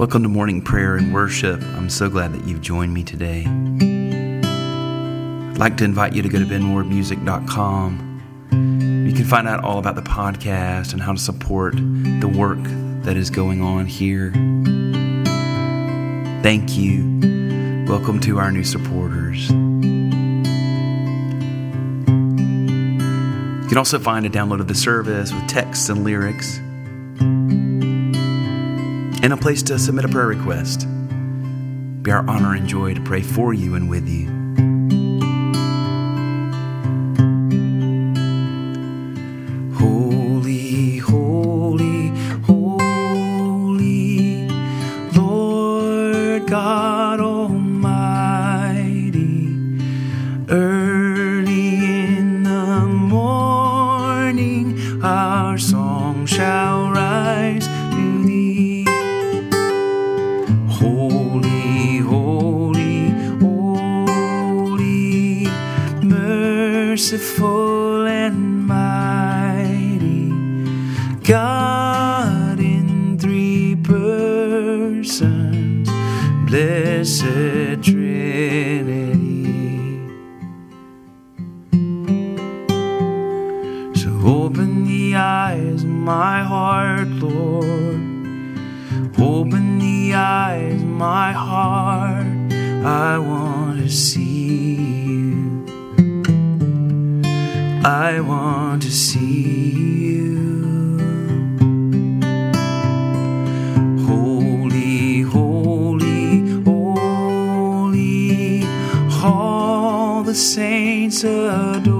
Welcome to morning prayer and worship. I'm so glad that you've joined me today. I'd like to invite you to go to benwardmusic.com. You can find out all about the podcast and how to support the work that is going on here. Thank you. Welcome to our new supporters. You can also find a download of the service with texts and lyrics and a place to submit a prayer request. Be our honor and joy to pray for you and with you. Merciful and mighty, God in three persons, blessed Trinity. So open the eyes of my heart, Lord. Open the eyes of my heart. I want to see I want to see you. Holy, holy, holy. All the saints adore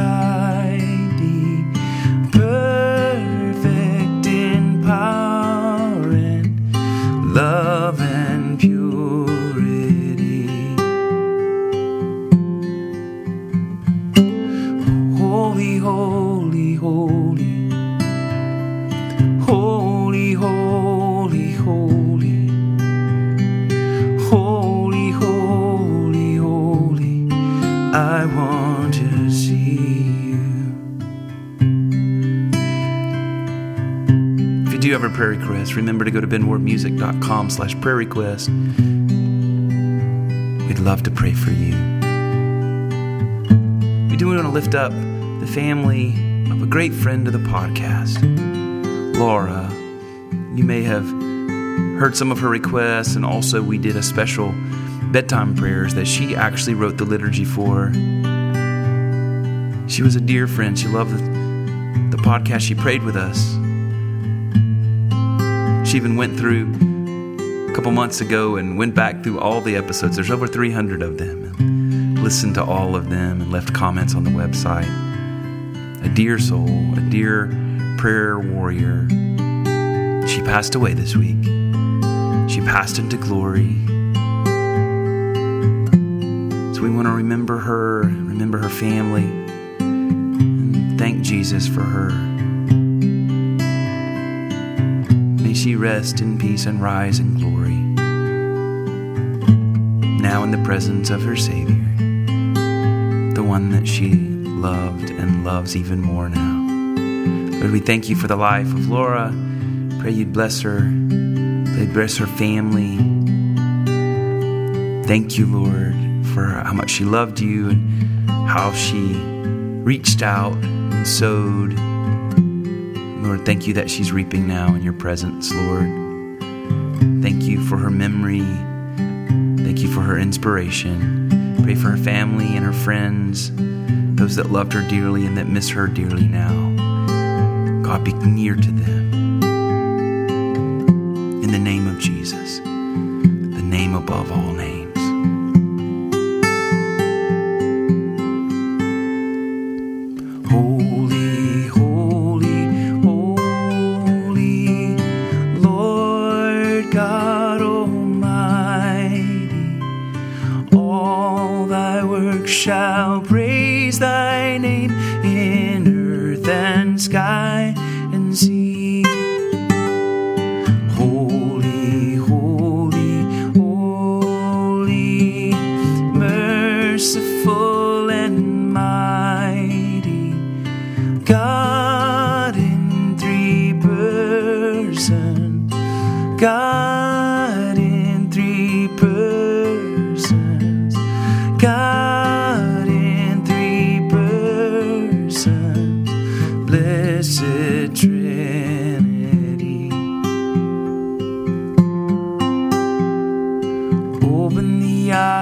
side. Do you have a prayer request, remember to go to benwardmusic.com slash prayer request. We'd love to pray for you. We do want to lift up the family of a great friend of the podcast, Laura. You may have heard some of her requests, and also we did a special bedtime prayers that she actually wrote the liturgy for. She was a dear friend. She loved the podcast. She prayed with us. She even went through a couple months ago and went back through all the episodes. There's over 300 of them. And listened to all of them and left comments on the website. A dear soul, a dear prayer warrior. She passed away this week. She passed into glory. So we want to remember her, remember her family, and thank Jesus for her. She rest in peace and rise in glory. Now in the presence of her Savior, the one that she loved and loves even more now. Lord, we thank you for the life of Laura. Pray you'd bless her, pray bless her family. Thank you, Lord, for how much she loved you and how she reached out and sowed Lord, thank you that she's reaping now in your presence, Lord. Thank you for her memory. Thank you for her inspiration. Pray for her family and her friends, those that loved her dearly and that miss her dearly now. God, be near to them. In the name of Jesus, the name above all names.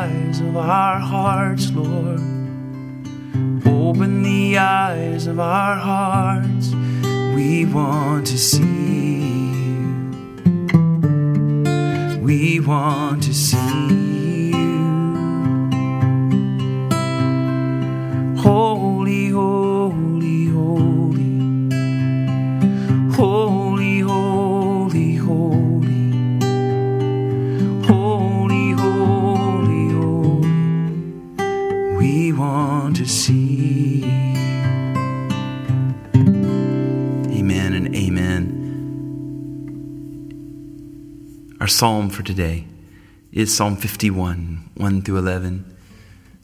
Of our hearts, Lord. Open the eyes of our hearts. we want to see. We want to see Our psalm for today is Psalm 51, 1 through 11.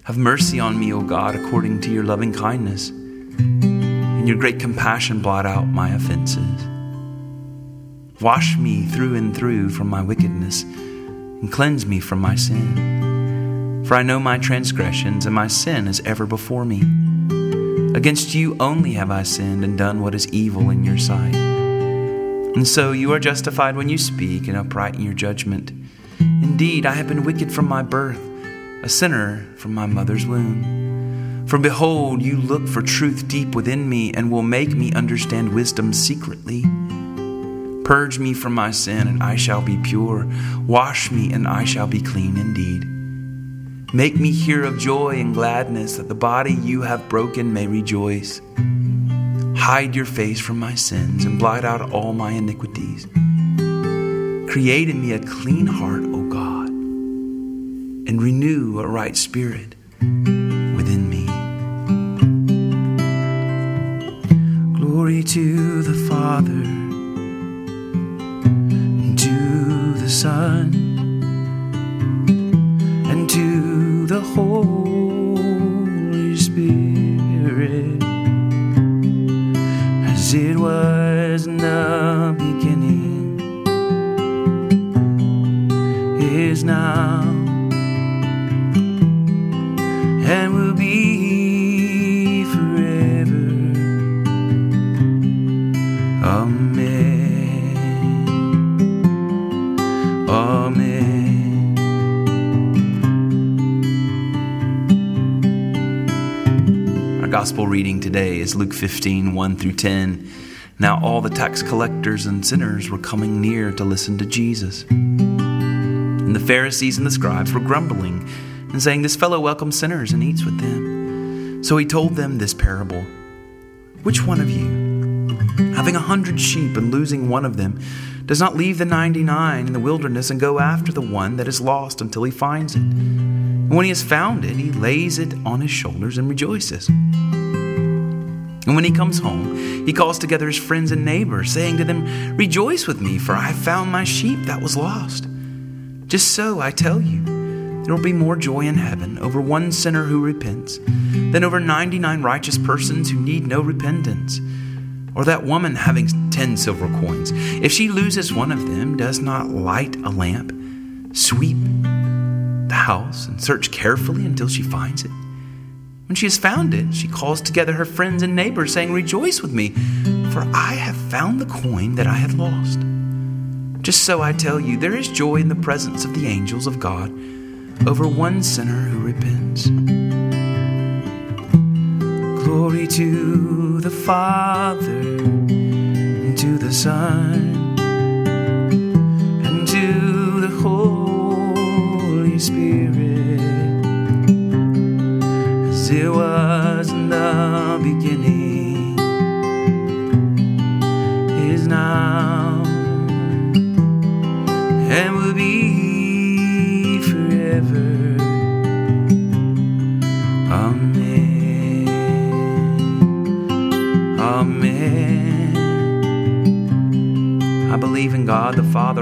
Have mercy on me, O God, according to your loving kindness. In your great compassion, blot out my offenses. Wash me through and through from my wickedness and cleanse me from my sin. For I know my transgressions, and my sin is ever before me. Against you only have I sinned and done what is evil in your sight and so you are justified when you speak and upright in your judgment. Indeed, I have been wicked from my birth, a sinner from my mother's womb. For behold, you look for truth deep within me and will make me understand wisdom secretly. Purge me from my sin, and I shall be pure. Wash me, and I shall be clean indeed. Make me hear of joy and gladness, that the body you have broken may rejoice. Hide your face from my sins and blot out all my iniquities. Create in me a clean heart, O God, and renew a right spirit within me. Glory to the and will be forever. Amen. Amen. Our gospel reading today is Luke 15 1 through 10. Now all the tax collectors and sinners were coming near to listen to Jesus. And the Pharisees and the scribes were grumbling and saying, This fellow welcomes sinners and eats with them. So he told them this parable Which one of you, having a hundred sheep and losing one of them, does not leave the ninety nine in the wilderness and go after the one that is lost until he finds it? And when he has found it, he lays it on his shoulders and rejoices. And when he comes home, he calls together his friends and neighbors, saying to them, Rejoice with me, for I have found my sheep that was lost. Just so, I tell you, there will be more joy in heaven over one sinner who repents than over 99 righteous persons who need no repentance. Or that woman having 10 silver coins, if she loses one of them, does not light a lamp, sweep the house, and search carefully until she finds it? When she has found it, she calls together her friends and neighbors, saying, Rejoice with me, for I have found the coin that I had lost. Just so I tell you, there is joy in the presence of the angels of God over one sinner who repents. Glory to the Father, and to the Son, and to the Holy Spirit, as it was in the beginning,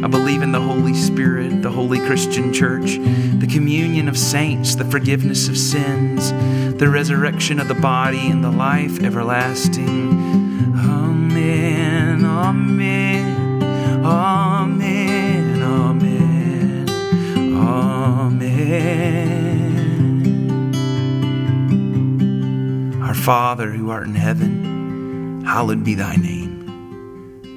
I believe in the Holy Spirit, the Holy Christian Church, the communion of saints, the forgiveness of sins, the resurrection of the body, and the life everlasting. Amen. Amen. Amen. Amen. Amen. Our Father who art in heaven, hallowed be thy name.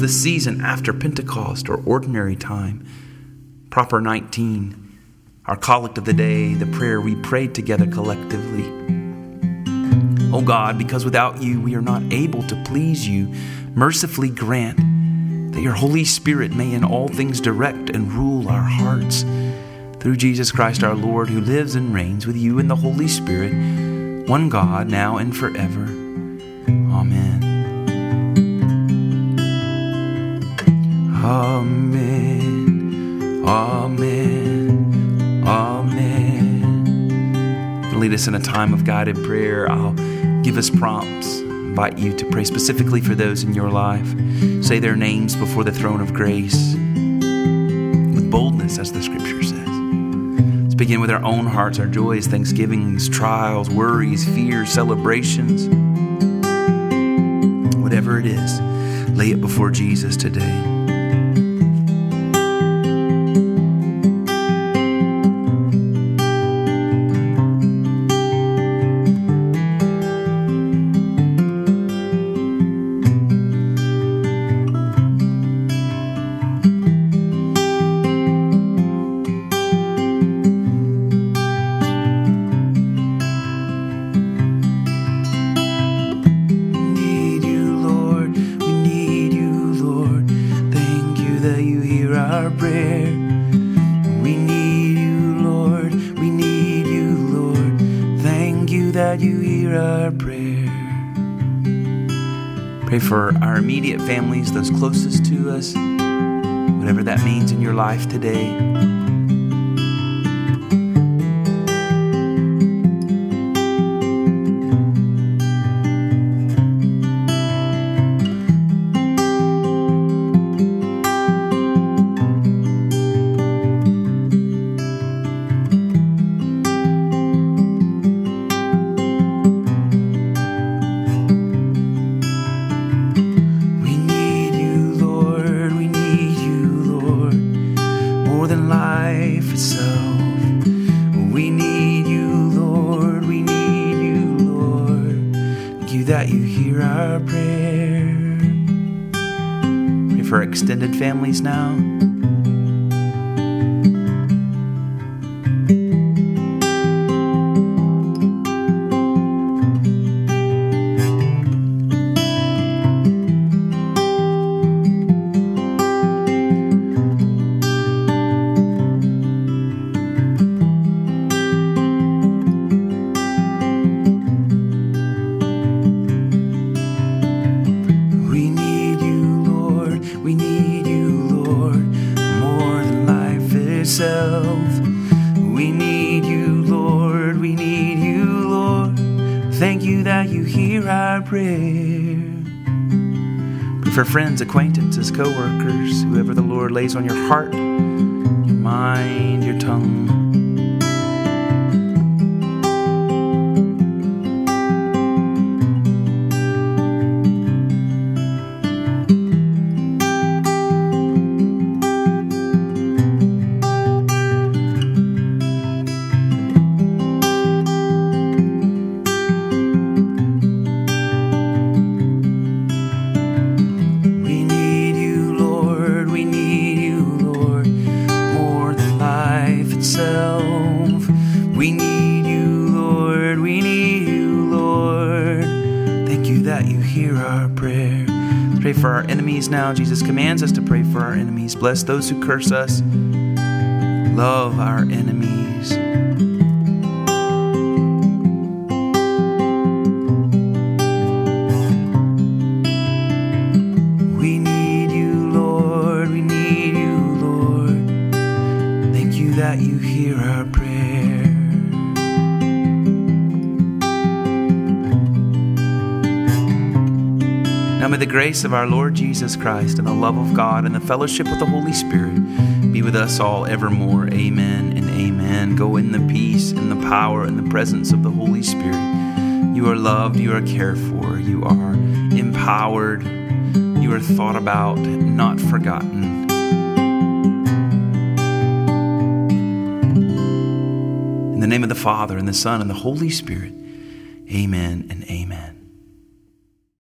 The season after Pentecost or ordinary time. Proper 19. Our collect of the day, the prayer we prayed together collectively. O God, because without you we are not able to please you, mercifully grant that your Holy Spirit may in all things direct and rule our hearts. Through Jesus Christ our Lord, who lives and reigns with you in the Holy Spirit, one God, now and forever. Amen. Amen. Amen. Amen. Lead us in a time of guided prayer. I'll give us prompts invite you to pray specifically for those in your life. Say their names before the throne of grace with boldness, as the scripture says. Let's begin with our own hearts, our joys, thanksgivings, trials, worries, fears, celebrations. Whatever it is, lay it before Jesus today. You hear our prayer. We need you, Lord. We need you, Lord. Thank you that you hear our prayer. Pray for our immediate families, those closest to us, whatever that means in your life today. Extended families now. Friends, acquaintances, co workers, whoever the Lord lays on your heart, your mind, your tongue. Pray for our enemies now. Jesus commands us to pray for our enemies. Bless those who curse us. Love our enemies. May the grace of our Lord Jesus Christ and the love of God and the fellowship of the Holy Spirit be with us all evermore. Amen and amen. Go in the peace and the power and the presence of the Holy Spirit. You are loved, you are cared for, you are empowered, you are thought about, not forgotten. In the name of the Father, and the Son, and the Holy Spirit, amen and amen.